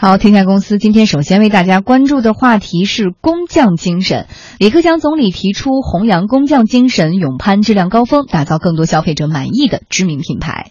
好，天下公司今天首先为大家关注的话题是工匠精神。李克强总理提出弘扬工匠精神，勇攀质量高峰，打造更多消费者满意的知名品牌。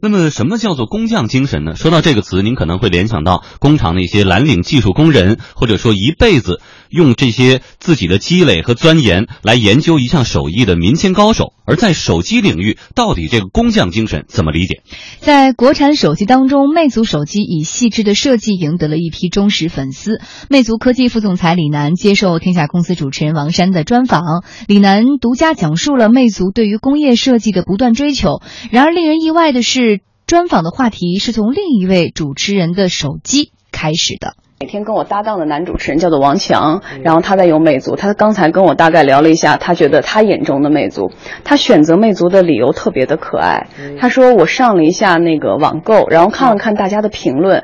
那么，什么叫做工匠精神呢？说到这个词，您可能会联想到工厂那些蓝领技术工人，或者说一辈子用这些自己的积累和钻研来研究一项手艺的民间高手。而在手机领域，到底这个工匠精神怎么理解？在国产手机当中，魅族手机以细致的设计赢得了一批忠实粉丝。魅族科技副总裁李楠接受天下公司主持人王珊的专访，李楠独家讲述了魅族对于工业设计的不断追求。然而，令人意外的是。专访的话题是从另一位主持人的手机开始的。每天跟我搭档的男主持人叫做王强，然后他在用魅族。他刚才跟我大概聊了一下，他觉得他眼中的魅族，他选择魅族的理由特别的可爱。他说我上了一下那个网购，然后看了看大家的评论。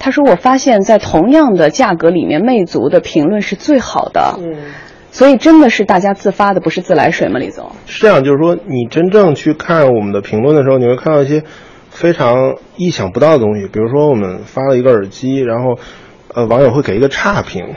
他说我发现，在同样的价格里面，魅族的评论是最好的。所以真的是大家自发的，不是自来水吗？李总是这样，就是说你真正去看我们的评论的时候，你会看到一些。非常意想不到的东西，比如说我们发了一个耳机，然后，呃，网友会给一个差评。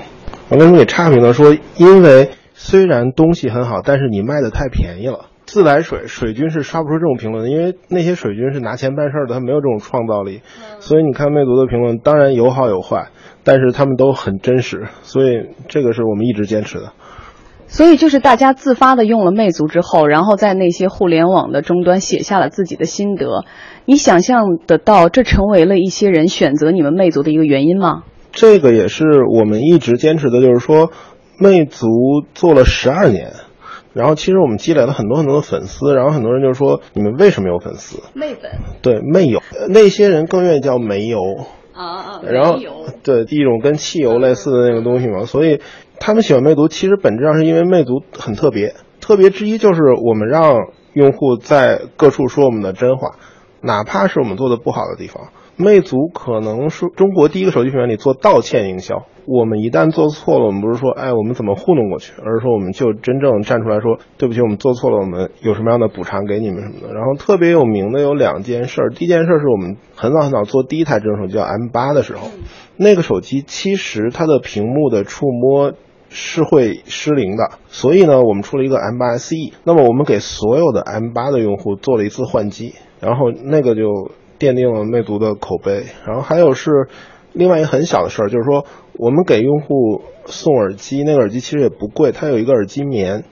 我为什么给差评呢？说因为虽然东西很好，但是你卖的太便宜了。自来水水军是刷不出这种评论的，因为那些水军是拿钱办事的，他没有这种创造力。所以你看魅族的评论，当然有好有坏，但是他们都很真实。所以这个是我们一直坚持的。所以就是大家自发的用了魅族之后，然后在那些互联网的终端写下了自己的心得。你想象得到这成为了一些人选择你们魅族的一个原因吗？这个也是我们一直坚持的，就是说，魅族做了十二年，然后其实我们积累了很多很多的粉丝，然后很多人就说你们为什么有粉丝？魅粉。对，魅友，那些人更愿意叫煤油。啊啊，然后对一种跟汽油类似的那个东西嘛，所以他们喜欢魅族，其实本质上是因为魅族很特别，特别之一就是我们让用户在各处说我们的真话。哪怕是我们做的不好的地方，魅族可能是中国第一个手机品牌里做道歉营销。我们一旦做错了，我们不是说哎我们怎么糊弄过去，而是说我们就真正站出来说对不起，我们做错了，我们有什么样的补偿给你们什么的。然后特别有名的有两件事，第一件事是我们很早很早做第一台智能手机叫 M 八的时候，那个手机其实它的屏幕的触摸是会失灵的，所以呢我们出了一个 M 八 SE，那么我们给所有的 M 八的用户做了一次换机。然后那个就奠定了魅族的口碑。然后还有是另外一个很小的事儿，就是说我们给用户送耳机，那个耳机其实也不贵，它有一个耳机棉。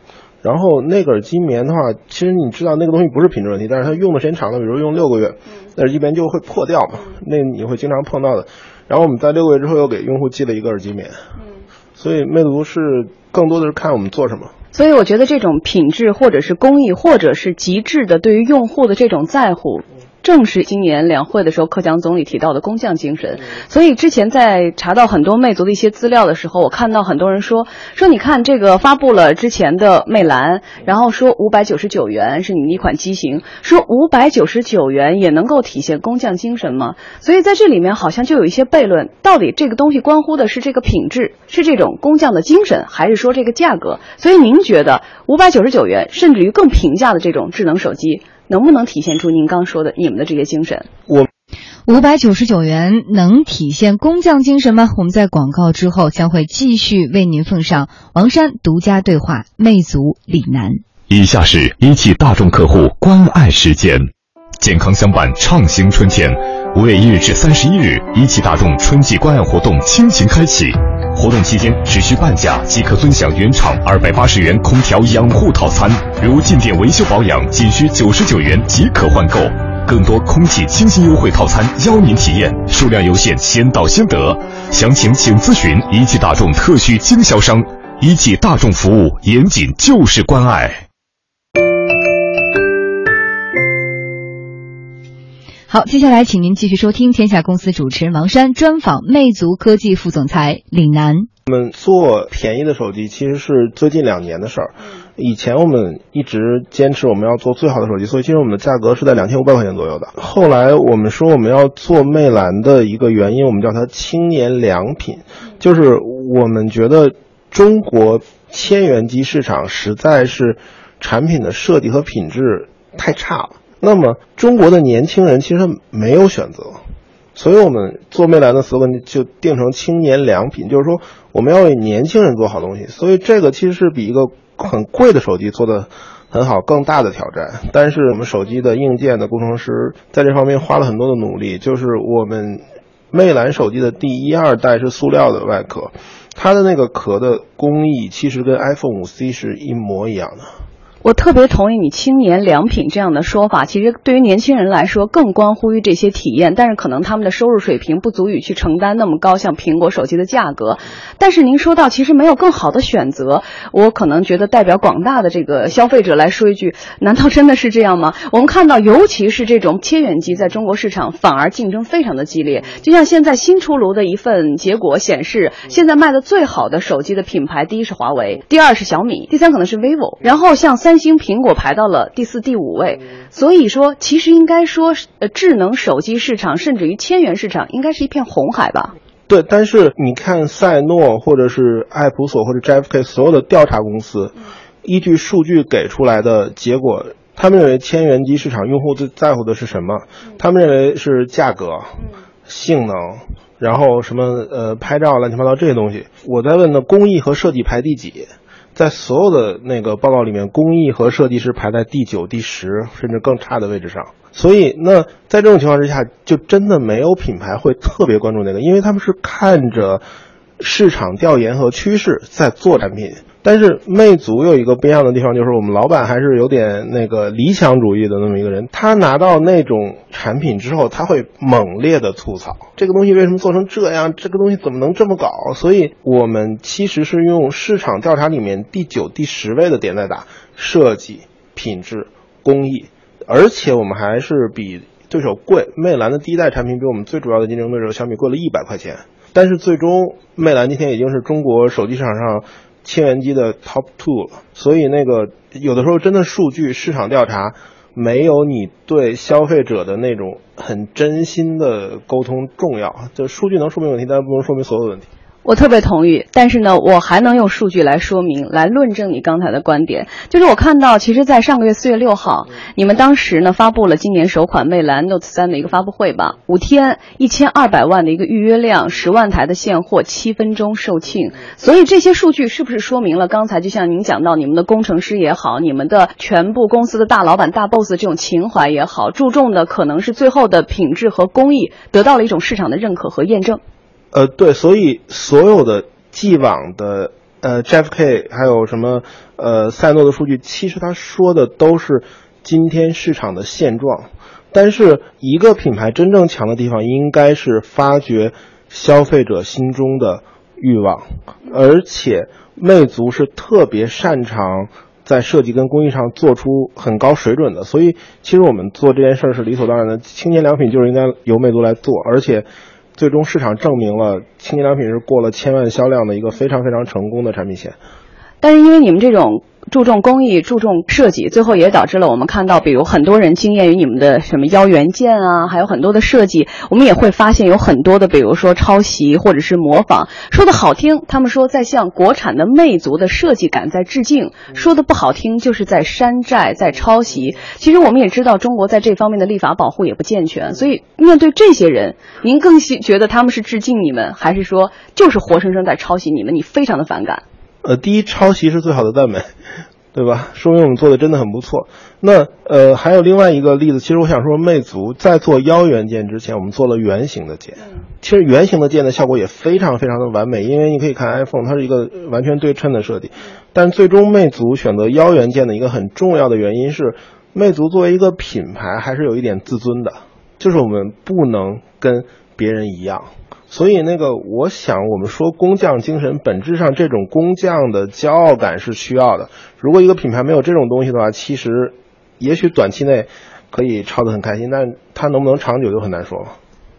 然后那个耳机棉的话，其实你知道那个东西不是品质问题，但是它用的时间长了，比如用六个月，那耳机棉就会破掉嘛，那你会经常碰到的。然后我们在六个月之后又给用户寄了一个耳机棉。所以魅族是更多的是看我们做什么。所以我觉得这种品质，或者是工艺，或者是极致的对于用户的这种在乎。正是今年两会的时候，克强总理提到的工匠精神。所以之前在查到很多魅族的一些资料的时候，我看到很多人说说，你看这个发布了之前的魅蓝，然后说五百九十九元是你们一款机型，说五百九十九元也能够体现工匠精神吗？所以在这里面好像就有一些悖论，到底这个东西关乎的是这个品质，是这种工匠的精神，还是说这个价格？所以您觉得五百九十九元，甚至于更平价的这种智能手机？能不能体现出您刚说的你们的这些精神？我五百九十九元能体现工匠精神吗？我们在广告之后将会继续为您奉上王山独家对话，魅族李楠。以下是一汽大众客户关爱时间，健康相伴，畅行春天。五月一日至三十一日，一汽大众春季关爱活动倾情开启。活动期间只需半价即可尊享原厂二百八十元空调养护套餐，如进店维修保养仅需九十九元即可换购。更多空气清新优惠套餐邀您体验，数量有限，先到先得。详情请咨询一汽大众特需经销商。一汽大众服务严谨就是关爱。好，接下来请您继续收听天下公司主持人王山专访魅族科技副总裁李楠。我们做便宜的手机其实是最近两年的事儿，以前我们一直坚持我们要做最好的手机，所以其实我们的价格是在两千五百块钱左右的。后来我们说我们要做魅蓝的一个原因，我们叫它青年良品，就是我们觉得中国千元机市场实在是产品的设计和品质太差了。那么，中国的年轻人其实没有选择，所以我们做魅蓝的 slogan 就定成青年良品，就是说我们要为年轻人做好东西。所以这个其实是比一个很贵的手机做的很好更大的挑战。但是我们手机的硬件的工程师在这方面花了很多的努力，就是我们魅蓝手机的第一二代是塑料的外壳，它的那个壳的工艺其实跟 iPhone 五 C 是一模一样的。我特别同意你“青年良品”这样的说法。其实对于年轻人来说，更关乎于这些体验，但是可能他们的收入水平不足以去承担那么高像苹果手机的价格。但是您说到，其实没有更好的选择，我可能觉得代表广大的这个消费者来说一句：难道真的是这样吗？我们看到，尤其是这种切远机，在中国市场反而竞争非常的激烈。就像现在新出炉的一份结果显示，现在卖的最好的手机的品牌，第一是华为，第二是小米，第三可能是 vivo，然后像三。三星、苹果排到了第四、第五位，所以说，其实应该说，呃，智能手机市场甚至于千元市场，应该是一片红海吧？对，但是你看赛诺或者是爱普索或者 JFK 所有的调查公司，依据数据给出来的结果，他们认为千元机市场用户最在乎的是什么？他们认为是价格、性能，然后什么呃拍照乱七八糟这些东西。我在问的工艺和设计排第几？在所有的那个报告里面，工艺和设计师排在第九、第十，甚至更差的位置上。所以，那在这种情况之下，就真的没有品牌会特别关注那个，因为他们是看着市场调研和趋势在做产品。但是魅族有一个不一样的地方，就是我们老板还是有点那个理想主义的那么一个人。他拿到那种产品之后，他会猛烈的吐槽这个东西为什么做成这样，这个东西怎么能这么搞？所以我们其实是用市场调查里面第九、第十位的点在打设计、品质、工艺，而且我们还是比对手贵。魅蓝的第一代产品比我们最主要的竞争对手小米贵了一百块钱，但是最终魅蓝今天已经是中国手机市场上。千元机的 top two，所以那个有的时候真的数据市场调查没有你对消费者的那种很真心的沟通重要。就数据能说明问题，但不能说明所有问题。我特别同意，但是呢，我还能用数据来说明、来论证你刚才的观点。就是我看到，其实，在上个月四月六号，你们当时呢发布了今年首款魅蓝 Note 三的一个发布会吧，五天一千二百万的一个预约量，十万台的现货，七分钟售罄。所以这些数据是不是说明了刚才就像您讲到，你们的工程师也好，你们的全部公司的大老板、大 boss 这种情怀也好，注重的可能是最后的品质和工艺得到了一种市场的认可和验证。呃，对，所以所有的既往的呃 JFK 还有什么呃赛诺的数据，其实他说的都是今天市场的现状。但是一个品牌真正强的地方，应该是发掘消费者心中的欲望，而且魅族是特别擅长在设计跟工艺上做出很高水准的。所以其实我们做这件事儿是理所当然的，青年良品就是应该由魅族来做，而且。最终市场证明了清洁良品是过了千万销量的一个非常非常成功的产品线，但是因为你们这种。注重工艺，注重设计，最后也导致了我们看到，比如很多人惊艳于你们的什么腰圆件啊，还有很多的设计。我们也会发现有很多的，比如说抄袭或者是模仿。说的好听，他们说在向国产的魅族的设计感在致敬；说的不好听，就是在山寨、在抄袭。其实我们也知道，中国在这方面的立法保护也不健全。所以面对这些人，您更觉得他们是致敬你们，还是说就是活生生在抄袭你们？你非常的反感。呃，第一，抄袭是最好的赞美，对吧？说明我们做的真的很不错。那呃，还有另外一个例子，其实我想说，魅族在做腰元件之前，我们做了圆形的键。其实圆形的键的效果也非常非常的完美，因为你可以看 iPhone，它是一个完全对称的设计。但最终魅族选择腰元件的一个很重要的原因是，魅族作为一个品牌，还是有一点自尊的，就是我们不能跟别人一样。所以，那个，我想，我们说工匠精神，本质上这种工匠的骄傲感是需要的。如果一个品牌没有这种东西的话，其实，也许短期内可以抄得很开心，但它能不能长久就很难说了。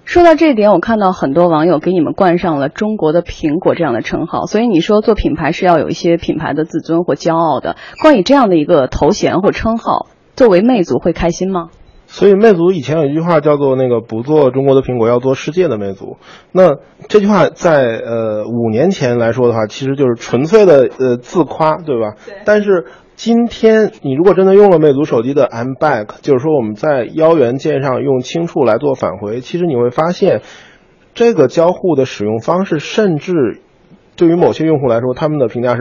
说到这一点，我看到很多网友给你们冠上了“中国的苹果”这样的称号。所以你说做品牌是要有一些品牌的自尊或骄傲的。关于这样的一个头衔或称号，作为魅族会开心吗？所以魅族以前有一句话叫做“那个不做中国的苹果，要做世界的魅族”。那这句话在呃五年前来说的话，其实就是纯粹的呃自夸，对吧？对。但是今天你如果真的用了魅族手机的 I'm Back，就是说我们在腰元件上用轻触来做返回，其实你会发现，这个交互的使用方式，甚至对于某些用户来说，他们的评价是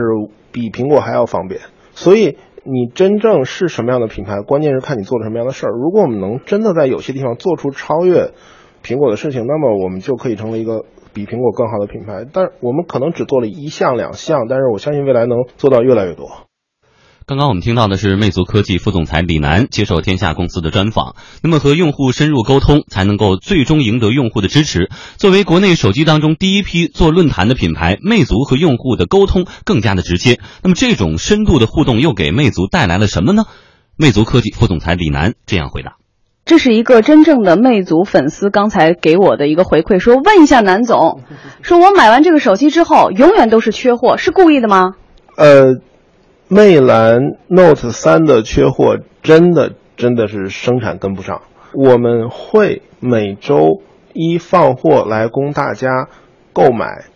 比苹果还要方便。所以你真正是什么样的品牌，关键是看你做了什么样的事儿。如果我们能真的在有些地方做出超越苹果的事情，那么我们就可以成为一个比苹果更好的品牌。但我们可能只做了一项两项，但是我相信未来能做到越来越多。刚刚我们听到的是魅族科技副总裁李楠接受天下公司的专访。那么和用户深入沟通，才能够最终赢得用户的支持。作为国内手机当中第一批做论坛的品牌，魅族和用户的沟通更加的直接。那么这种深度的互动又给魅族带来了什么呢？魅族科技副总裁李楠这样回答：这是一个真正的魅族粉丝刚才给我的一个回馈，说问一下南总，说我买完这个手机之后，永远都是缺货，是故意的吗？呃。魅蓝 Note 三的缺货真的真的是生产跟不上，我们会每周一放货来供大家购买。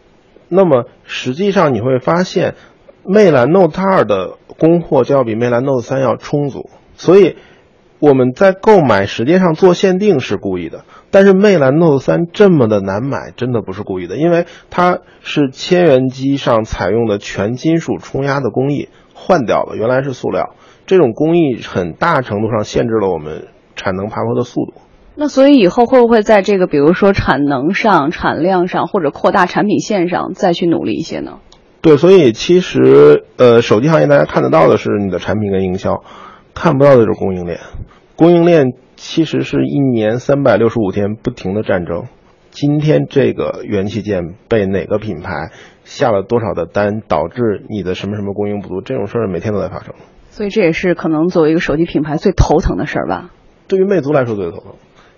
那么实际上你会发现，魅蓝 Note 二的供货就要比魅蓝 Note 三要充足，所以我们在购买时间上做限定是故意的。但是魅蓝 Note 三这么的难买，真的不是故意的，因为它是千元机上采用的全金属冲压的工艺。换掉了，原来是塑料，这种工艺很大程度上限制了我们产能爬坡的速度。那所以以后会不会在这个，比如说产能上、产量上，或者扩大产品线上再去努力一些呢？对，所以其实呃，手机行业大家看得到的是你的产品跟营销，看不到的就是供应链。供应链其实是一年三百六十五天不停的战争。今天这个元器件被哪个品牌下了多少的单，导致你的什么什么供应不足，这种事儿每天都在发生。所以这也是可能作为一个手机品牌最头疼的事儿吧。对于魅族来说最头疼，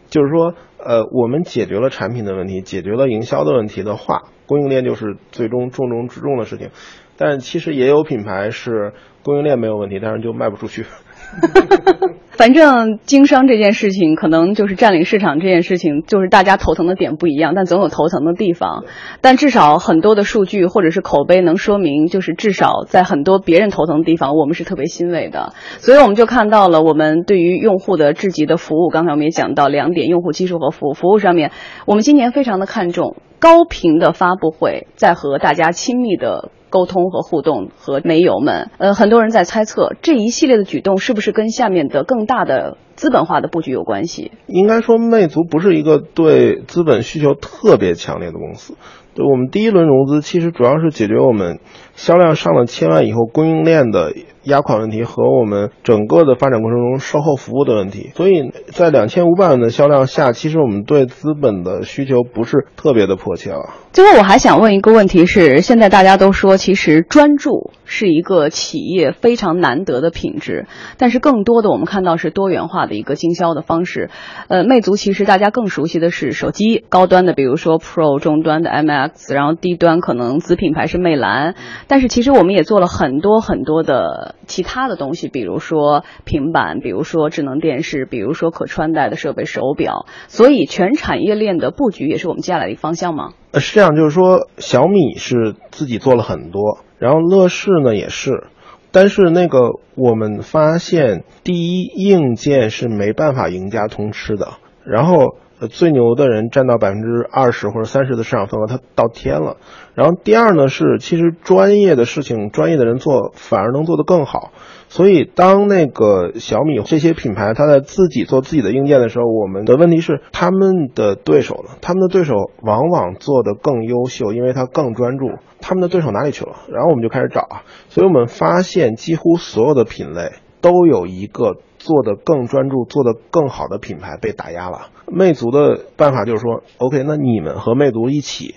就是说，呃，我们解决了产品的问题，解决了营销的问题的话，供应链就是最终重中之重的事情。但其实也有品牌是供应链没有问题，但是就卖不出去。反正经商这件事情，可能就是占领市场这件事情，就是大家头疼的点不一样，但总有头疼的地方。但至少很多的数据或者是口碑能说明，就是至少在很多别人头疼的地方，我们是特别欣慰的。所以我们就看到了，我们对于用户的至极的服务。刚才我们也讲到两点：用户基础和服务。服务上面，我们今年非常的看重高频的发布会，在和大家亲密的。沟通和互动和煤油们，呃，很多人在猜测这一系列的举动是不是跟下面的更大的资本化的布局有关系？应该说，魅族不是一个对资本需求特别强烈的公司。对我们第一轮融资，其实主要是解决我们销量上了千万以后供应链的。压款问题和我们整个的发展过程中售后服务的问题，所以在两千五百万的销量下，其实我们对资本的需求不是特别的迫切了。最后我还想问一个问题是：现在大家都说，其实专注是一个企业非常难得的品质，但是更多的我们看到是多元化的一个经销的方式。呃，魅族其实大家更熟悉的是手机高端的，比如说 Pro 中端的 MX，然后低端可能子品牌是魅蓝，但是其实我们也做了很多很多的。其他的东西，比如说平板，比如说智能电视，比如说可穿戴的设备、手表，所以全产业链的布局也是我们接下来的一个方向吗？呃，是这样，就是说小米是自己做了很多，然后乐视呢也是，但是那个我们发现，第一硬件是没办法赢家通吃的，然后。最牛的人占到百分之二十或者三十的市场份额，他到天了。然后第二呢是，其实专业的事情，专业的人做反而能做得更好。所以当那个小米这些品牌他在自己做自己的硬件的时候，我们的问题是他们的对手呢？他们的对手往往做得更优秀，因为他更专注。他们的对手哪里去了？然后我们就开始找啊。所以我们发现几乎所有的品类都有一个。做的更专注、做的更好的品牌被打压了。魅族的办法就是说，OK，那你们和魅族一起，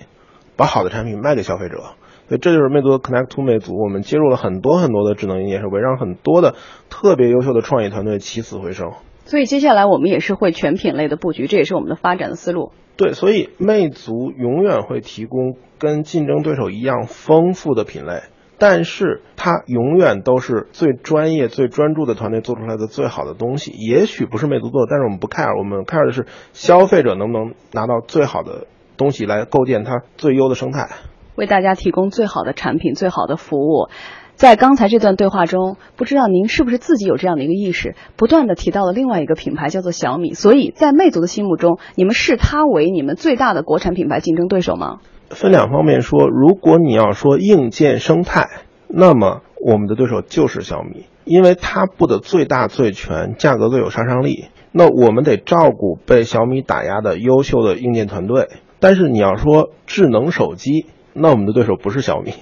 把好的产品卖给消费者。所以这就是魅族的 Connect to 魅族。我们接入了很多很多的智能硬件设备，让很多的特别优秀的创业团队起死回生。所以接下来我们也是会全品类的布局，这也是我们的发展的思路。对，所以魅族永远会提供跟竞争对手一样丰富的品类。但是它永远都是最专业、最专注的团队做出来的最好的东西。也许不是魅族做的，但是我们不 care，我们 care 的是消费者能不能拿到最好的东西来构建它最优的生态，为大家提供最好的产品、最好的服务。在刚才这段对话中，不知道您是不是自己有这样的一个意识，不断的提到了另外一个品牌叫做小米，所以在魅族的心目中，你们视它为你们最大的国产品牌竞争对手吗？分两方面说，如果你要说硬件生态，那么我们的对手就是小米，因为它布的最大最全，价格最有杀伤力。那我们得照顾被小米打压的优秀的硬件团队。但是你要说智能手机，那我们的对手不是小米，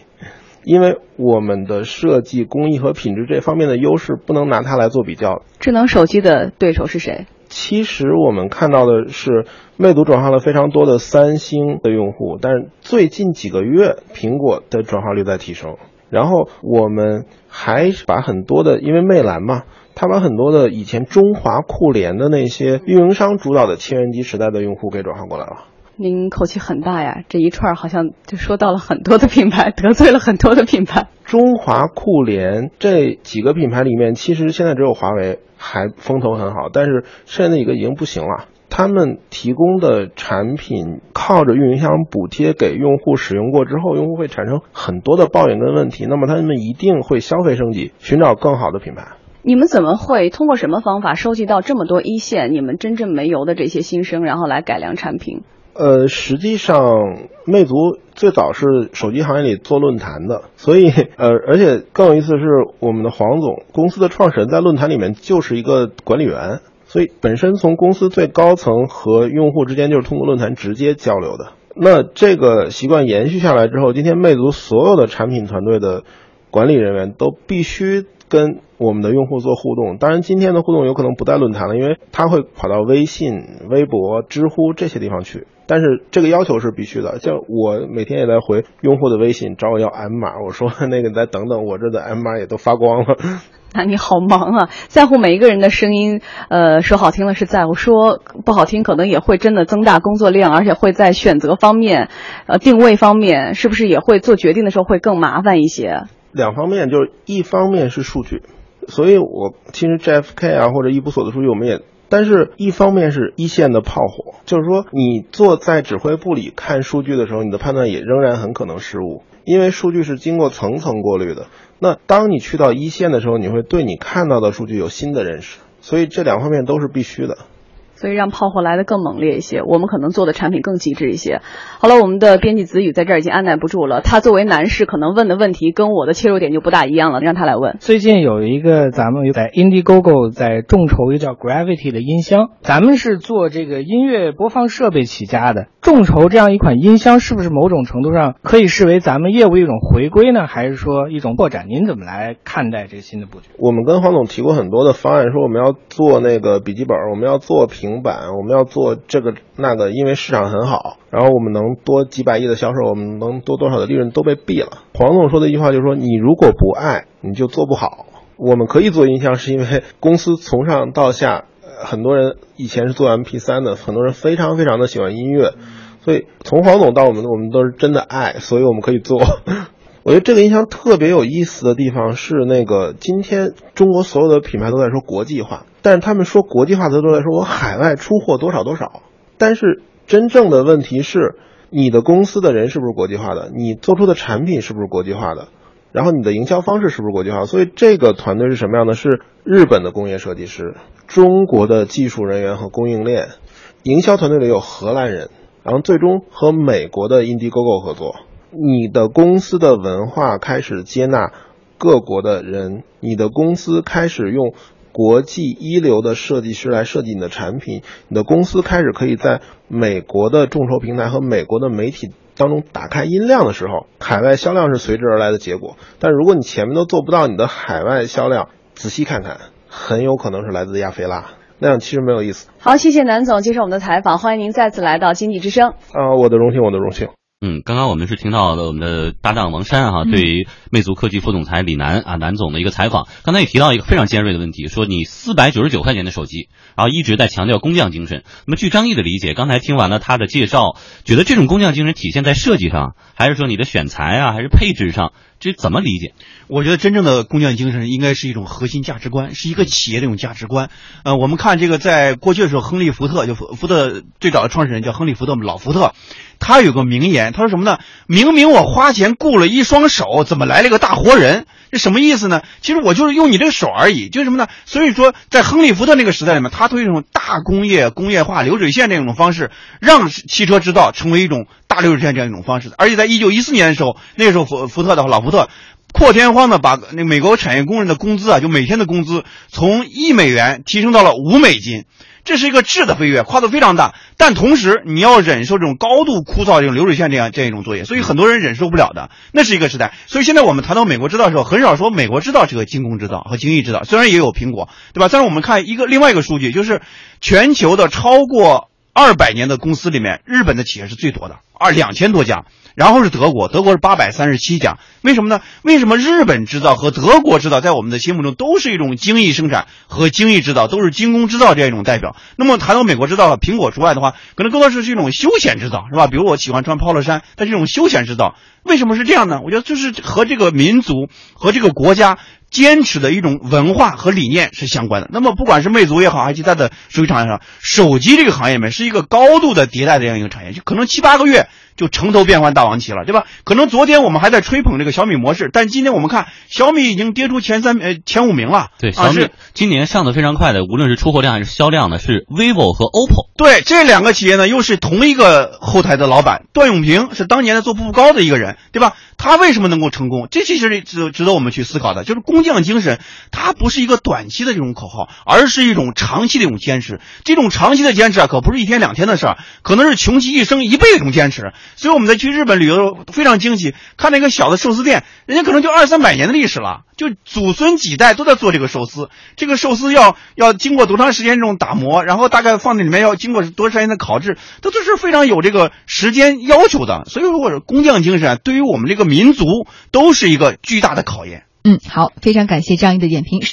因为我们的设计工艺和品质这方面的优势不能拿它来做比较。智能手机的对手是谁？其实我们看到的是，魅族转化了非常多的三星的用户，但是最近几个月苹果的转化率在提升。然后我们还把很多的，因为魅蓝嘛。他把很多的以前中华酷联的那些运营商主导的千元机时代的用户给转化过来了。您口气很大呀，这一串好像就说到了很多的品牌，得罪了很多的品牌。中华酷联这几个品牌里面，其实现在只有华为还风头很好，但是剩下那几个已经不行了。他们提供的产品靠着运营商补贴给用户使用过之后，用户会产生很多的抱怨跟问题，那么他们一定会消费升级，寻找更好的品牌。你们怎么会通过什么方法收集到这么多一线你们真正没油的这些新生，然后来改良产品？呃，实际上，魅族最早是手机行业里做论坛的，所以呃，而且更有意思是，我们的黄总公司的创始人在论坛里面就是一个管理员，所以本身从公司最高层和用户之间就是通过论坛直接交流的。那这个习惯延续下来之后，今天魅族所有的产品团队的管理人员都必须。跟我们的用户做互动，当然今天的互动有可能不在论坛了，因为他会跑到微信、微博、知乎这些地方去。但是这个要求是必须的，像我每天也在回用户的微信，找我要 M 码，我说那个你再等等，我这的 M 码也都发光了。那你好忙啊，在乎每一个人的声音，呃，说好听了是在乎，说不好听可能也会真的增大工作量，而且会在选择方面，呃，定位方面，是不是也会做决定的时候会更麻烦一些？两方面，就是一方面是数据，所以我其实 GFK 啊或者易普所的数据我们也，但是一方面是一线的炮火，就是说你坐在指挥部里看数据的时候，你的判断也仍然很可能失误，因为数据是经过层层过滤的。那当你去到一线的时候，你会对你看到的数据有新的认识，所以这两方面都是必须的。所以让炮火来的更猛烈一些，我们可能做的产品更极致一些。好了，我们的编辑子宇在这儿已经按耐不住了，他作为男士可能问的问题跟我的切入点就不大一样了，让他来问。最近有一个咱们在 Indiegogo 在众筹一个叫 Gravity 的音箱，咱们是做这个音乐播放设备起家的，众筹这样一款音箱是不是某种程度上可以视为咱们业务一种回归呢？还是说一种拓展？您怎么来看待这个新的布局？我们跟黄总提过很多的方案，说我们要做那个笔记本，我们要做屏。平板，我们要做这个那个，因为市场很好，然后我们能多几百亿的销售，我们能多多少的利润都被毙了。黄总说的一句话就是说，你如果不爱，你就做不好。我们可以做音箱，是因为公司从上到下，很多人以前是做 MP 三的，很多人非常非常的喜欢音乐，所以从黄总到我们，我们都是真的爱，所以我们可以做。我觉得这个音箱特别有意思的地方是，那个今天中国所有的品牌都在说国际化，但是他们说国际化的都在说我海外出货多少多少，但是真正的问题是，你的公司的人是不是国际化的？你做出的产品是不是国际化的？然后你的营销方式是不是国际化？所以这个团队是什么样的？是日本的工业设计师，中国的技术人员和供应链，营销团队里有荷兰人，然后最终和美国的 Indiegogo 合作。你的公司的文化开始接纳各国的人，你的公司开始用国际一流的设计师来设计你的产品，你的公司开始可以在美国的众筹平台和美国的媒体当中打开音量的时候，海外销量是随之而来的结果。但如果你前面都做不到，你的海外销量仔细看看，很有可能是来自亚非拉，那样其实没有意思。好，谢谢南总接受我们的采访，欢迎您再次来到经济之声。啊，我的荣幸，我的荣幸。嗯，刚刚我们是听到了我们的搭档王珊哈，对于魅族科技副总裁李楠啊楠总的一个采访。刚才也提到一个非常尖锐的问题，说你四百九十九块钱的手机，然后一直在强调工匠精神。那么据张毅的理解，刚才听完了他的介绍，觉得这种工匠精神体现在设计上，还是说你的选材啊，还是配置上？这怎么理解？我觉得真正的工匠精神应该是一种核心价值观，是一个企业的一种价值观。呃，我们看这个，在过去的时候，亨利·福特就福特最早的创始人叫亨利·福特，老福特，他有个名言，他说什么呢？明明我花钱雇了一双手，怎么来了个大活人？这什么意思呢？其实我就是用你这个手而已，就是什么呢？所以说，在亨利·福特那个时代里面，他推这种大工业、工业化、流水线这种方式，让汽车制造成为一种大流水线这样一种方式。而且在一九一四年的时候，那时候福福特的话老福特。破天荒的把那美国产业工人的工资啊，就每天的工资从一美元提升到了五美金，这是一个质的飞跃，跨度非常大。但同时你要忍受这种高度枯燥这种流水线这样这样一种作业，所以很多人忍受不了的。那是一个时代。所以现在我们谈到美国制造的时候，很少说美国制造这个精工制造和精益制造，虽然也有苹果，对吧？但是我们看一个另外一个数据，就是全球的超过二百年的公司里面，日本的企业是最多的，二两千多家。然后是德国，德国是八百三十七家。为什么呢？为什么日本制造和德国制造在我们的心目中都是一种精益生产和精益制造，都是精工制造这样一种代表？那么谈到美国制造，苹果除外的话，可能更多是是一种休闲制造，是吧？比如我喜欢穿 Polo 衫，但这种休闲制造为什么是这样呢？我觉得就是和这个民族和这个国家。坚持的一种文化和理念是相关的。那么，不管是魅族也好，还是其他的手机厂商，手机这个行业里面是一个高度的迭代的这样一个产业，就可能七八个月就城头变换大王旗了，对吧？可能昨天我们还在吹捧这个小米模式，但今天我们看小米已经跌出前三呃前五名了。对，小米今年上的非常快的，无论是出货量还是销量呢，是 vivo 和 OPPO。对，这两个企业呢，又是同一个后台的老板，段永平是当年的做步步高的一个人，对吧？他为什么能够成功？这其实值值得我们去思考的，就是工匠精神，它不是一个短期的这种口号，而是一种长期的一种坚持。这种长期的坚持啊，可不是一天两天的事儿，可能是穷其一生一辈子这种坚持。所以我们在去日本旅游非常惊喜，看那个小的寿司店，人家可能就二三百年的历史了，就祖孙几代都在做这个寿司。这个寿司要要经过多长时间这种打磨，然后大概放在里面要经过多长时间的烤制，它都是非常有这个时间要求的。所以说，工匠精神对于我们这个。民族都是一个巨大的考验。嗯，好，非常感谢张毅的点评。